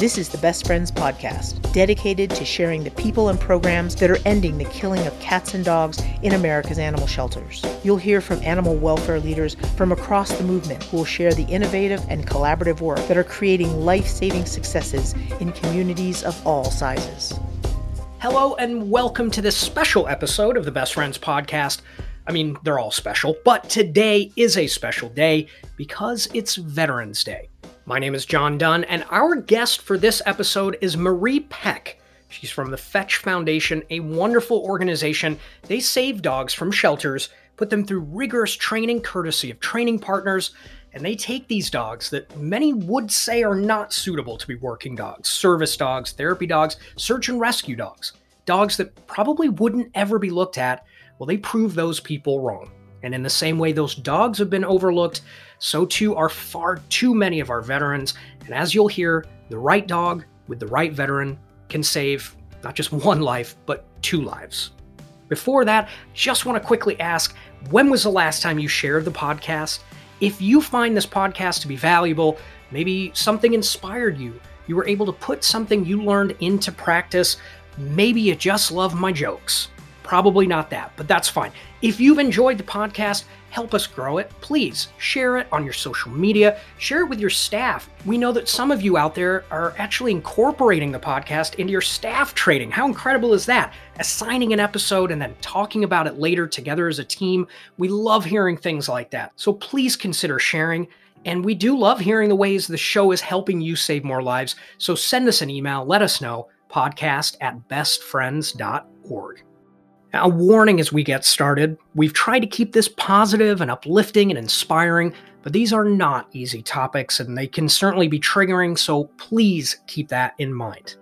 This is the Best Friends Podcast, dedicated to sharing the people and programs that are ending the killing of cats and dogs in America's animal shelters. You'll hear from animal welfare leaders from across the movement who will share the innovative and collaborative work that are creating life saving successes in communities of all sizes. Hello, and welcome to this special episode of the Best Friends Podcast. I mean, they're all special, but today is a special day because it's Veterans Day. My name is John Dunn, and our guest for this episode is Marie Peck. She's from the Fetch Foundation, a wonderful organization. They save dogs from shelters, put them through rigorous training courtesy of training partners, and they take these dogs that many would say are not suitable to be working dogs service dogs, therapy dogs, search and rescue dogs, dogs that probably wouldn't ever be looked at. Well, they prove those people wrong. And in the same way those dogs have been overlooked, so too are far too many of our veterans. And as you'll hear, the right dog with the right veteran can save not just one life, but two lives. Before that, just want to quickly ask when was the last time you shared the podcast? If you find this podcast to be valuable, maybe something inspired you, you were able to put something you learned into practice, maybe you just love my jokes. Probably not that, but that's fine. If you've enjoyed the podcast, help us grow it. Please share it on your social media, share it with your staff. We know that some of you out there are actually incorporating the podcast into your staff training. How incredible is that? Assigning an episode and then talking about it later together as a team. We love hearing things like that. So please consider sharing. And we do love hearing the ways the show is helping you save more lives. So send us an email, let us know, podcast at bestfriends.org. A warning as we get started we've tried to keep this positive and uplifting and inspiring, but these are not easy topics and they can certainly be triggering, so please keep that in mind.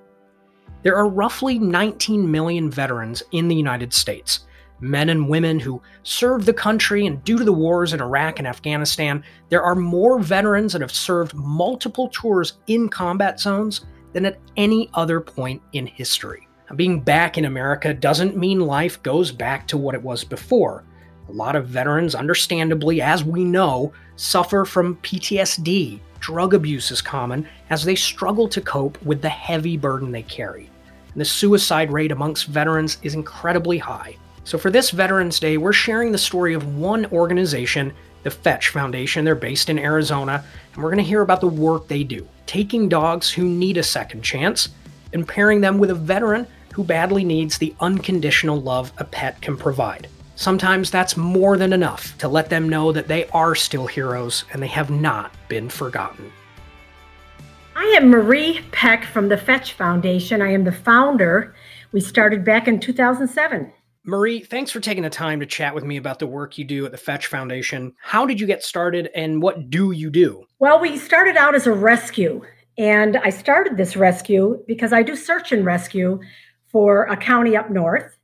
There are roughly 19 million veterans in the United States, men and women who served the country, and due to the wars in Iraq and Afghanistan, there are more veterans that have served multiple tours in combat zones than at any other point in history. Being back in America doesn't mean life goes back to what it was before. A lot of veterans, understandably, as we know, suffer from PTSD. Drug abuse is common as they struggle to cope with the heavy burden they carry. And the suicide rate amongst veterans is incredibly high. So, for this Veterans Day, we're sharing the story of one organization, the Fetch Foundation. They're based in Arizona, and we're going to hear about the work they do, taking dogs who need a second chance and pairing them with a veteran who badly needs the unconditional love a pet can provide. Sometimes that's more than enough to let them know that they are still heroes and they have not been forgotten. I am Marie Peck from the Fetch Foundation. I am the founder. We started back in 2007. Marie, thanks for taking the time to chat with me about the work you do at the Fetch Foundation. How did you get started and what do you do? Well, we started out as a rescue. And I started this rescue because I do search and rescue for a county up north.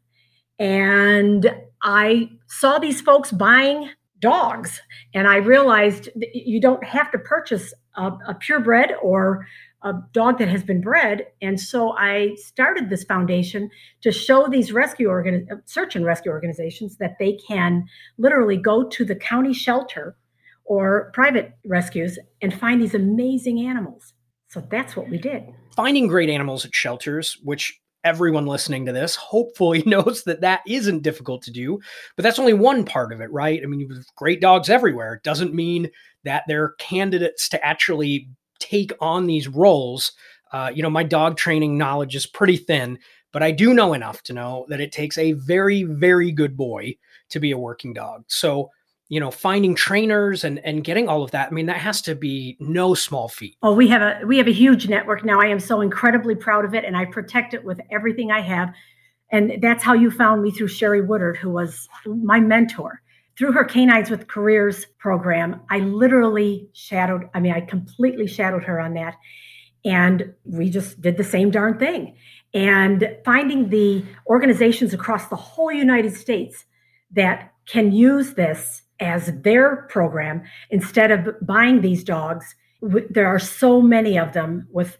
And I saw these folks buying dogs. And I realized you don't have to purchase a, a purebred or a dog that has been bred. And so I started this foundation to show these rescue organ search and rescue organizations that they can literally go to the county shelter or private rescues and find these amazing animals. So that's what we did. Finding great animals at shelters, which everyone listening to this hopefully knows that that isn't difficult to do but that's only one part of it right? I mean great dogs everywhere. It doesn't mean that they're candidates to actually take on these roles. Uh, you know my dog training knowledge is pretty thin but i do know enough to know that it takes a very very good boy to be a working dog. So you know finding trainers and and getting all of that i mean that has to be no small feat. Oh we have a we have a huge network now. I am so incredibly proud of it and i protect it with everything i have. And that's how you found me through sherry woodard who was my mentor. Through her canines with careers program i literally shadowed i mean i completely shadowed her on that. And we just did the same darn thing. And finding the organizations across the whole united states that can use this as their program instead of buying these dogs. There are so many of them with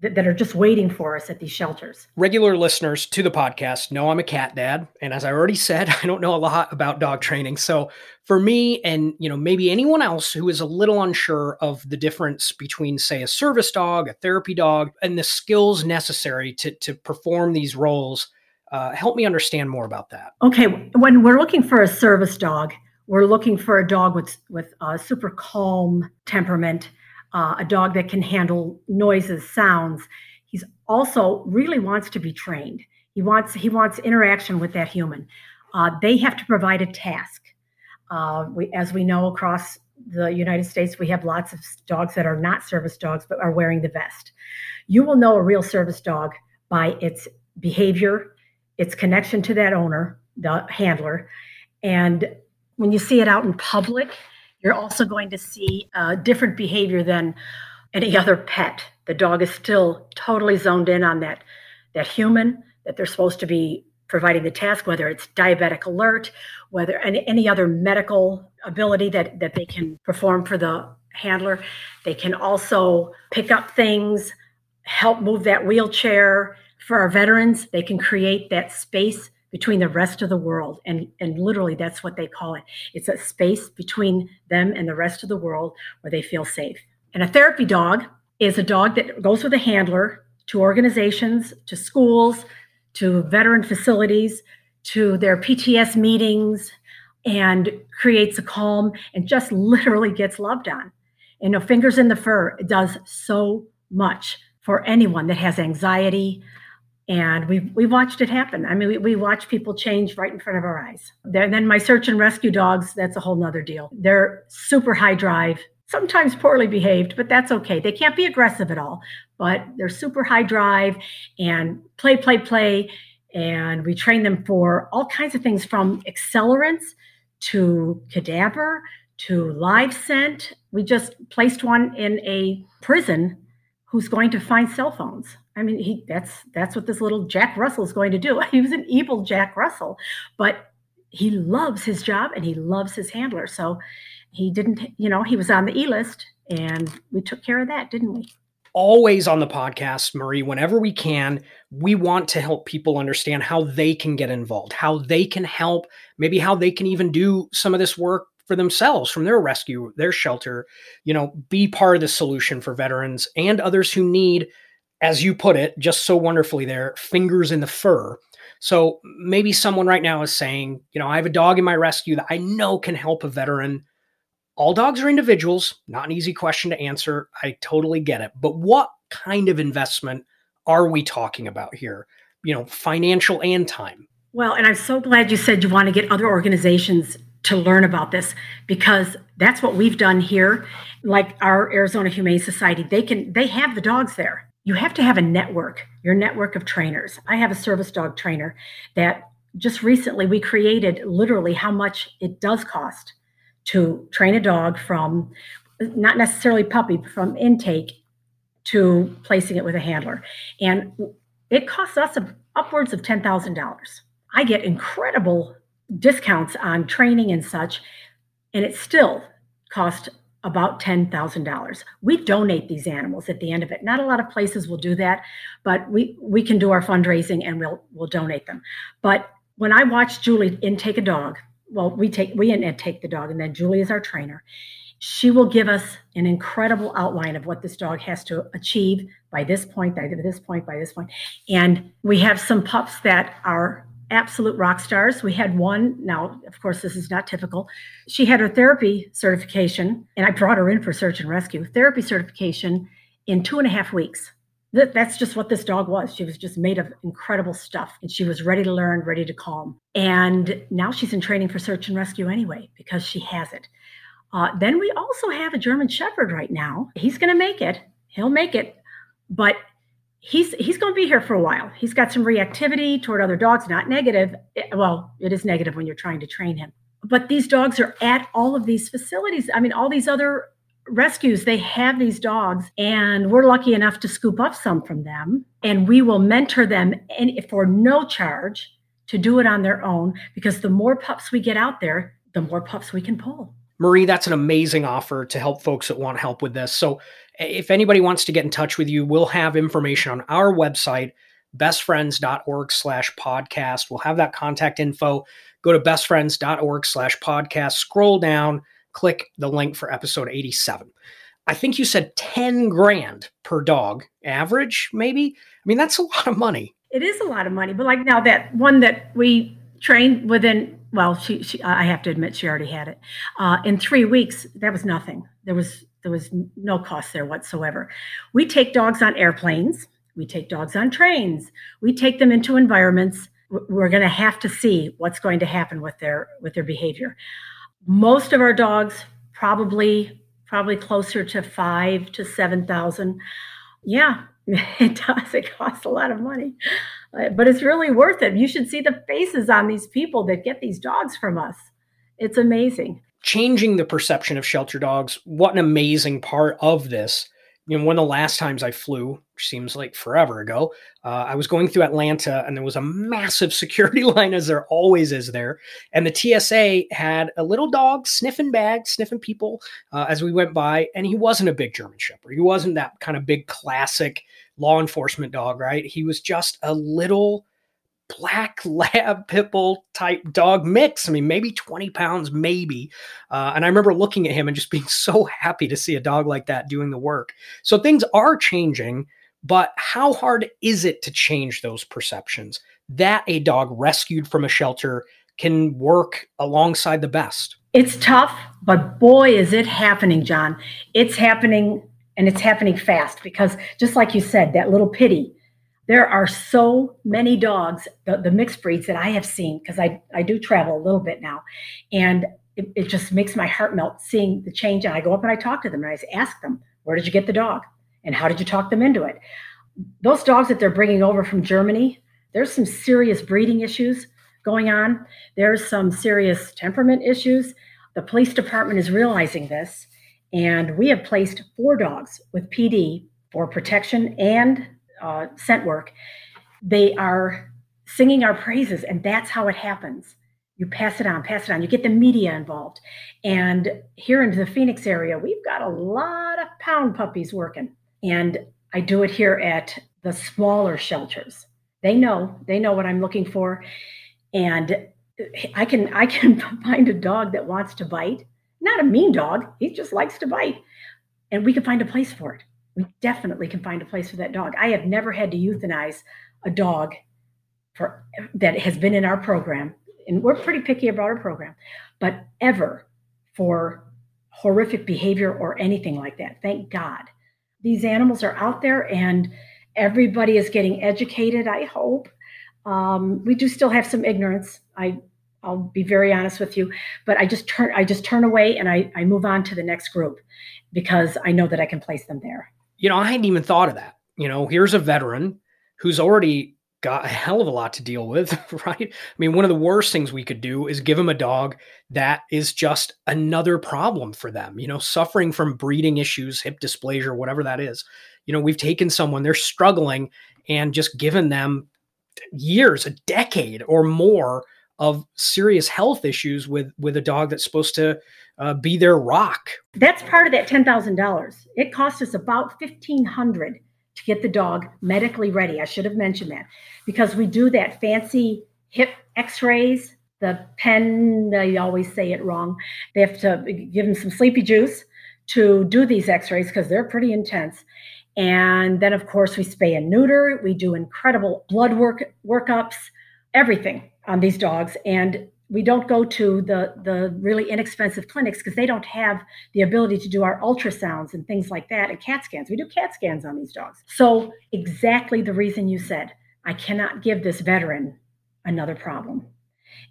that, that are just waiting for us at these shelters. Regular listeners to the podcast know I'm a cat dad, and as I already said, I don't know a lot about dog training. So for me and you know maybe anyone else who is a little unsure of the difference between say a service dog, a therapy dog, and the skills necessary to to perform these roles, uh, help me understand more about that. Okay, when we're looking for a service dog, we're looking for a dog with with a super calm temperament uh, a dog that can handle noises, sounds. He's also really wants to be trained. He wants he wants interaction with that human. Uh, they have to provide a task. Uh, we, as we know across the United States, we have lots of dogs that are not service dogs but are wearing the vest. You will know a real service dog by its behavior, its connection to that owner, the handler, and when you see it out in public, you're also going to see uh, different behavior than any other pet. The dog is still totally zoned in on that that human that they're supposed to be providing the task, whether it's diabetic alert, whether any, any other medical ability that, that they can perform for the handler. They can also pick up things, help move that wheelchair. For our veterans, they can create that space between the rest of the world. And, and literally, that's what they call it. It's a space between them and the rest of the world where they feel safe. And a therapy dog is a dog that goes with a handler to organizations, to schools, to veteran facilities, to their PTS meetings, and creates a calm and just literally gets loved on. And no fingers in the fur, it does so much for anyone that has anxiety, and we we watched it happen. I mean, we, we watch people change right in front of our eyes. They're, then my search and rescue dogs, that's a whole nother deal. They're super high drive, sometimes poorly behaved, but that's okay. They can't be aggressive at all, but they're super high drive and play, play, play. And we train them for all kinds of things from accelerants to cadaver to live scent. We just placed one in a prison who's going to find cell phones. I mean, he that's that's what this little Jack Russell is going to do. He was an evil Jack Russell, but he loves his job and he loves his handler. So he didn't, you know, he was on the E list and we took care of that, didn't we? Always on the podcast, Marie, whenever we can, we want to help people understand how they can get involved, how they can help, maybe how they can even do some of this work for themselves from their rescue, their shelter, you know, be part of the solution for veterans and others who need as you put it just so wonderfully there, fingers in the fur. So maybe someone right now is saying, you know, I have a dog in my rescue that I know can help a veteran. All dogs are individuals, not an easy question to answer. I totally get it. But what kind of investment are we talking about here? You know, financial and time. Well, and I'm so glad you said you want to get other organizations to learn about this because that's what we've done here. Like our Arizona Humane Society, they can they have the dogs there you have to have a network, your network of trainers. I have a service dog trainer that just recently we created literally how much it does cost to train a dog from not necessarily puppy, from intake to placing it with a handler. And it costs us upwards of $10,000. I get incredible discounts on training and such, and it still costs about $10,000. We donate these animals at the end of it. Not a lot of places will do that, but we we can do our fundraising and we'll we'll donate them. But when I watch Julie intake a dog, well, we take we intake the dog and then Julie is our trainer. She will give us an incredible outline of what this dog has to achieve by this point, by this point, by this point. And we have some pups that are absolute rock stars. We had one, now, of course, this is not typical. She had her therapy certification, and I brought her in for search and rescue, therapy certification in two and a half weeks. That's just what this dog was. She was just made of incredible stuff, and she was ready to learn, ready to calm. And now she's in training for search and rescue anyway because she has it. Uh, then we also have a German Shepherd right now. He's going to make it. He'll make it, but he's he's going to be here for a while. He's got some reactivity toward other dogs, not negative. Well, it is negative when you're trying to train him. But these dogs are at all of these facilities. I mean, all these other rescues, they have these dogs, and we're lucky enough to scoop up some from them, and we will mentor them and for no charge to do it on their own because the more pups we get out there, the more pups we can pull. Marie, that's an amazing offer to help folks that want help with this. So If anybody wants to get in touch with you, we'll have information on our website, bestfriends.org slash podcast. We'll have that contact info. Go to bestfriends.org slash podcast, scroll down, click the link for episode 87. I think you said 10 grand per dog average, maybe. I mean, that's a lot of money. It is a lot of money. But like now, that one that we trained within, well, she, she I have to admit, she already had it. Uh, in three weeks, that was nothing. There was there was no cost there whatsoever. We take dogs on airplanes. We take dogs on trains. We take them into environments. We're going to have to see what's going to happen with their with their behavior. Most of our dogs probably probably closer to five to seven thousand. Yeah, it does. It costs a lot of money, uh, but it's really worth it. You should see the faces on these people that get these dogs from us. It's amazing. Changing the perception of shelter dogs. What an amazing part of this you know, one of the last times I flew, which seems like forever ago, uh, I was going through Atlanta and there was a massive security line, as there always is there. And the TSA had a little dog sniffing bags, sniffing people uh, as we went by. And he wasn't a big German Shepherd. He wasn't that kind of big classic law enforcement dog, right? He was just a little black lab pit bull type dog mix. I mean, maybe 20 pounds, maybe. Uh, and I remember looking at him and just being so happy to see a dog like that doing the work. So things are changing, but how hard is it to change those perceptions that a dog rescued from a shelter can work alongside the best? It's tough, but boy, is it happening, John. It's happening and it's happening fast because just like you said, that little pity there are so many dogs, the, the mixed breeds that I have seen, because I, I do travel a little bit now. And it, it, just makes my heart melt seeing the change. And I go up and I talk to them and I ask them, where did you get the dog? And how did you talk them into it? Those dogs that they're bringing over from Germany, there's some serious breeding issues going on. There's some serious temperament issues. The police department is realizing this. And we have placed four dogs with PD for protection and uh, scent work, they are singing our praises, and that's how it happens. You pass it on, pass it on. You get the media involved. And here in the Phoenix area, we've got a lot of pound puppies working. And I do it here at the smaller shelters. They know, they know what I'm looking for. And I can I can find a dog that wants to bite. Not a mean dog. He just likes to bite. And we can find a place for it we definitely can find a place for that dog. I have never had to euthanize a dog for that has been in our program, and we're pretty picky about our program, but ever for horrific behavior or anything like that. Thank God. These animals are out there and everybody is getting educated, I hope. Um, we do still have some ignorance. I I'll be very honest with you, but I just turn I just turn away and I, I move on to the next group because I know that I can place them there you know, I hadn't even thought of that. You know, here's a veteran who's already got a hell of a lot to deal with, right? I mean, one of the worst things we could do is give them a dog that is just another problem for them, you know, suffering from breeding issues, hip dysplasia, whatever that is. You know, we've taken someone, they're struggling, and just given them years, a decade or more of serious health issues with with a dog that's supposed to uh, be their rock. That's part of that ten thousand dollars. It cost us about fifteen hundred to get the dog medically ready. I should have mentioned that because we do that fancy hip X-rays. The pen, they always say it wrong. They have to give them some sleepy juice to do these X-rays because they're pretty intense. And then, of course, we spay and neuter. We do incredible blood work workups, everything on these dogs. And we don't go to the the really inexpensive clinics because they don't have the ability to do our ultrasounds and things like that and cat scans. We do cat scans on these dogs. So exactly the reason you said, I cannot give this veteran another problem.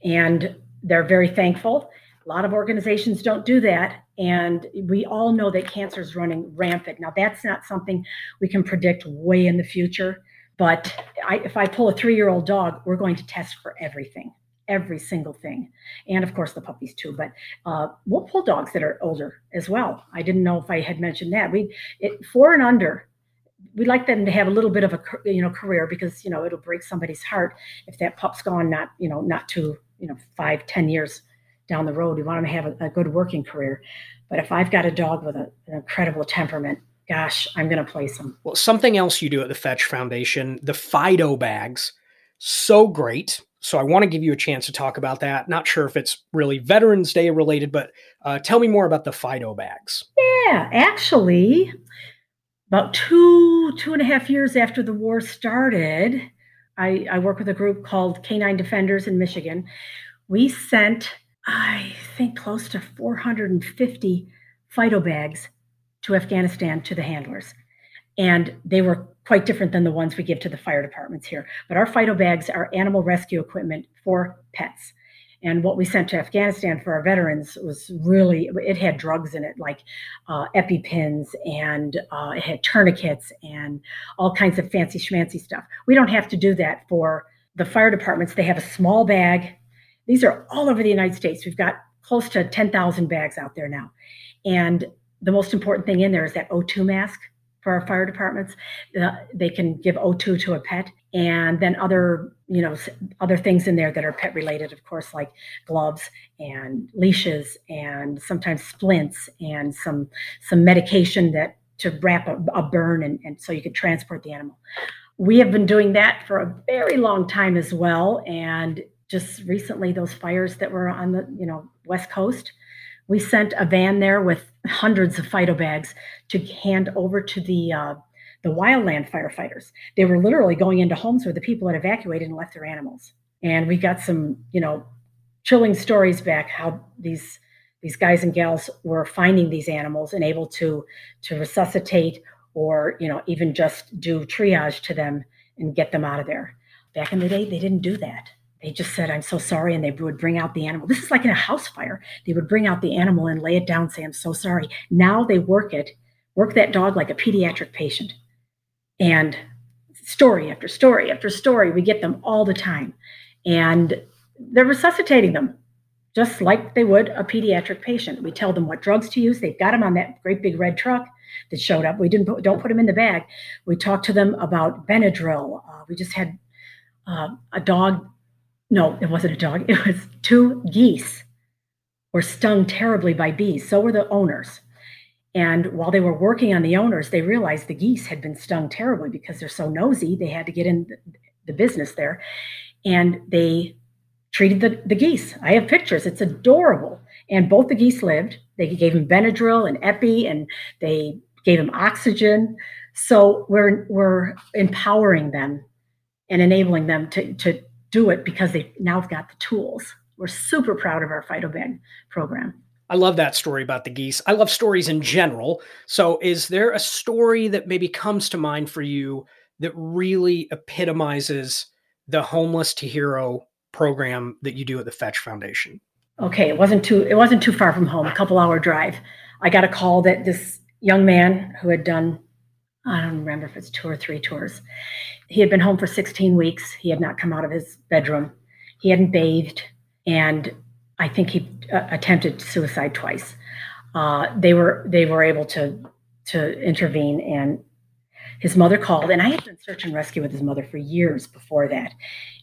And they're very thankful. A lot of organizations don't do that. And we all know that cancer is running rampant. Now, that's not something we can predict way in the future. But I, if I pull a three year old dog, we're going to test for everything every single thing, and of course the puppies too. But uh, we'll pull dogs that are older as well. I didn't know if I had mentioned that. We it, four and under. We like them to have a little bit of a you know career because you know it'll break somebody's heart if that pup's gone not you know not to you know five ten years down the road. We want them to have a, a good working career. But if I've got a dog with a, an incredible temperament, gosh, I'm going to place them. Well, something else you do at the Fetch Foundation, the Fido bags, so great. So I want to give you a chance to talk about that. Not sure if it's really Veterans Day related, but uh, tell me more about the Fido bags. Yeah, actually, about two two and a half years after the war started, I, I work with a group called Canine Defenders in Michigan. We sent, I think, close to 450 Fido bags to Afghanistan to the handlers. And they were quite different than the ones we give to the fire departments here. But our Fido bags are animal rescue equipment for pets. And what we sent to Afghanistan for our veterans was really, it had drugs in it, like uh, EpiPens and uh, it had tourniquets and all kinds of fancy schmancy stuff. We don't have to do that for the fire departments. They have a small bag. These are all over the United States. We've got close to 10,000 bags out there now. And the most important thing in there is that O2 mask for our fire departments. Uh, they can give O2 to a pet, and then other, you know, other things in there that are pet related, of course, like gloves and leashes, and sometimes splints, and some some medication that to wrap a, a burn, and, and so you can transport the animal. We have been doing that for a very long time as well, and just recently, those fires that were on the you know west coast we sent a van there with hundreds of Fido bags to hand over to the uh, the wildland firefighters. They were literally going into homes where the people had evacuated and left their animals. And we got some, you know, chilling stories back how these these guys and gals were finding these animals and able to to resuscitate or you know even just do triage to them and get them out of there. Back in the day, they didn't do that they just said, I'm so sorry. And they would bring out the animal. This is like in a house fire. They would bring out the animal and lay it down, say, I'm so sorry. Now they work it, work that dog like a pediatric patient. And story after story after story, we get them all the time. And they're resuscitating them just like they would a pediatric patient. We tell them what drugs to use. They've got them on that great big red truck that showed up. We didn't put, don't put them in the bag. We talk to them about Benadryl. Uh, we just had uh, a dog no, it wasn't a dog. It was two geese were stung terribly by bees. So were the owners. And while they were working on the owners, they realized the geese had been stung terribly because they're so nosy. They had to get in the business there. And they treated the, the geese. I have pictures. It's adorable. And both the geese lived. They gave them Benadryl and Epi, and they gave them oxygen. So we're, we're empowering them and enabling them to, to do it because they now have got the tools. We're super proud of our Bag program. I love that story about the geese. I love stories in general. So, is there a story that maybe comes to mind for you that really epitomizes the homeless to hero program that you do at the Fetch Foundation? Okay, it wasn't too it wasn't too far from home, a couple hour drive. I got a call that this young man who had done I don't remember if it's two or three tours. He had been home for 16 weeks. He had not come out of his bedroom. He hadn't bathed, and I think he uh, attempted suicide twice. Uh, they were they were able to to intervene, and his mother called, and I had been search and rescue with his mother for years before that,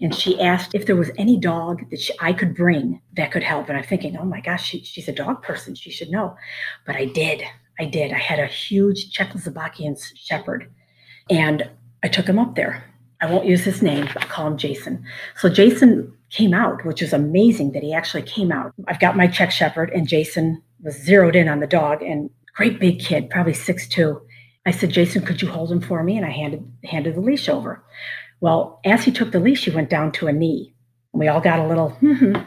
and she asked if there was any dog that she, I could bring that could help. And I'm thinking, oh my gosh, she, she's a dog person, she should know, but I did. I did. I had a huge Czechoslovakian shepherd, and I took him up there. I won't use his name, I'll call him Jason. So Jason came out, which is amazing that he actually came out. I've got my Czech shepherd, and Jason was zeroed in on the dog, and great big kid, probably six two. I said, Jason, could you hold him for me? And I handed handed the leash over. Well, as he took the leash, he went down to a knee. And We all got a little, mm-hmm.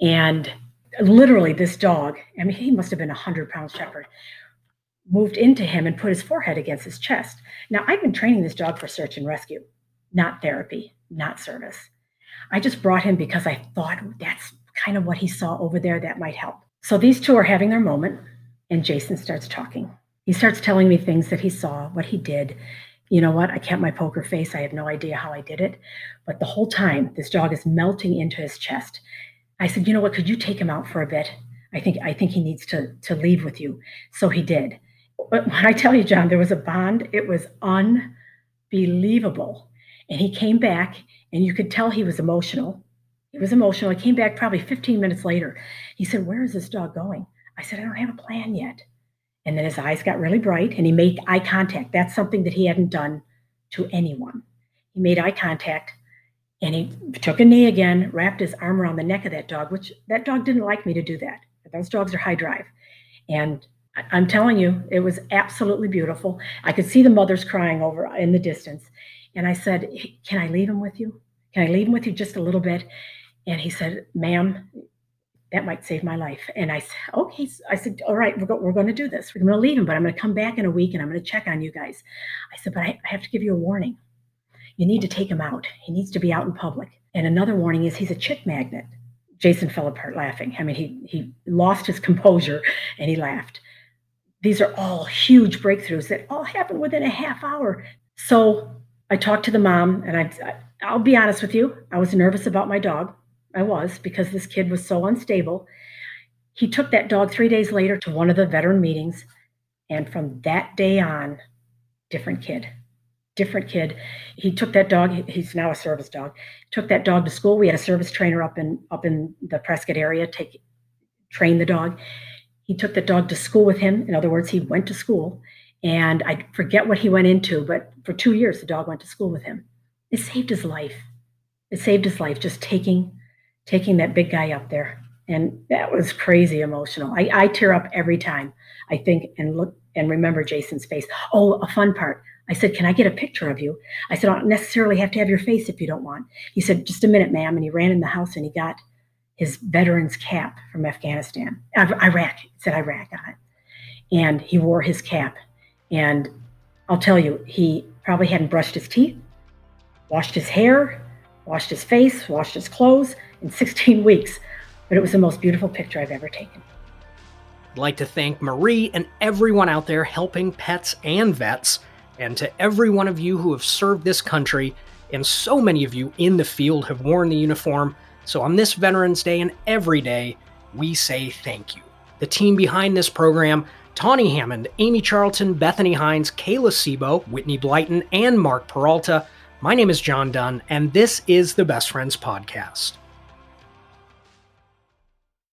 and literally, this dog. I mean, he must have been a hundred pound shepherd moved into him and put his forehead against his chest. Now, I've been training this dog for search and rescue, not therapy, not service. I just brought him because I thought that's kind of what he saw over there that might help. So these two are having their moment, and Jason starts talking. He starts telling me things that he saw, what he did. You know what? I kept my poker face. I have no idea how I did it. But the whole time, this dog is melting into his chest. I said, you know what? Could you take him out for a bit? I think I think he needs to to leave with you. So he did. But when I tell you, John, there was a bond, it was unbelievable. And he came back, and you could tell he was emotional. He was emotional. He came back probably 15 minutes later. He said, Where is this dog going? I said, I don't have a plan yet. And then his eyes got really bright and he made eye contact. That's something that he hadn't done to anyone. He made eye contact and he took a knee again, wrapped his arm around the neck of that dog, which that dog didn't like me to do that. Those dogs are high drive. And I'm telling you, it was absolutely beautiful. I could see the mothers crying over in the distance. And I said, Can I leave him with you? Can I leave him with you just a little bit? And he said, Ma'am, that might save my life. And I said, Okay. I said, All right, we're, go- we're going to do this. We're going to leave him, but I'm going to come back in a week and I'm going to check on you guys. I said, But I, I have to give you a warning. You need to take him out. He needs to be out in public. And another warning is he's a chick magnet. Jason fell apart laughing. I mean, he he lost his composure and he laughed. These are all huge breakthroughs that all happened within a half hour. So I talked to the mom, and I, I'll be honest with you, I was nervous about my dog. I was because this kid was so unstable. He took that dog three days later to one of the veteran meetings, and from that day on, different kid different kid. He took that dog. He's now a service dog. Took that dog to school. We had a service trainer up in up in the Prescott area take train the dog. He took the dog to school with him. In other words, he went to school, and I forget what he went into, but for two years the dog went to school with him. It saved his life. It saved his life just taking taking that big guy up there, and that was crazy emotional. I, I tear up every time I think and look and remember Jason's face. Oh, a fun part. I said, Can I get a picture of you? I said, I don't necessarily have to have your face if you don't want. He said, Just a minute, ma'am. And he ran in the house and he got his veteran's cap from Afghanistan, Iraq. It said Iraq on it. And he wore his cap. And I'll tell you, he probably hadn't brushed his teeth, washed his hair, washed his face, washed his clothes in 16 weeks. But it was the most beautiful picture I've ever taken. I'd like to thank Marie and everyone out there helping pets and vets and to every one of you who have served this country, and so many of you in the field have worn the uniform. So on this Veterans Day and every day, we say thank you. The team behind this program Tawny Hammond, Amy Charlton, Bethany Hines, Kayla Sebo, Whitney Blyton, and Mark Peralta. My name is John Dunn, and this is the Best Friends Podcast.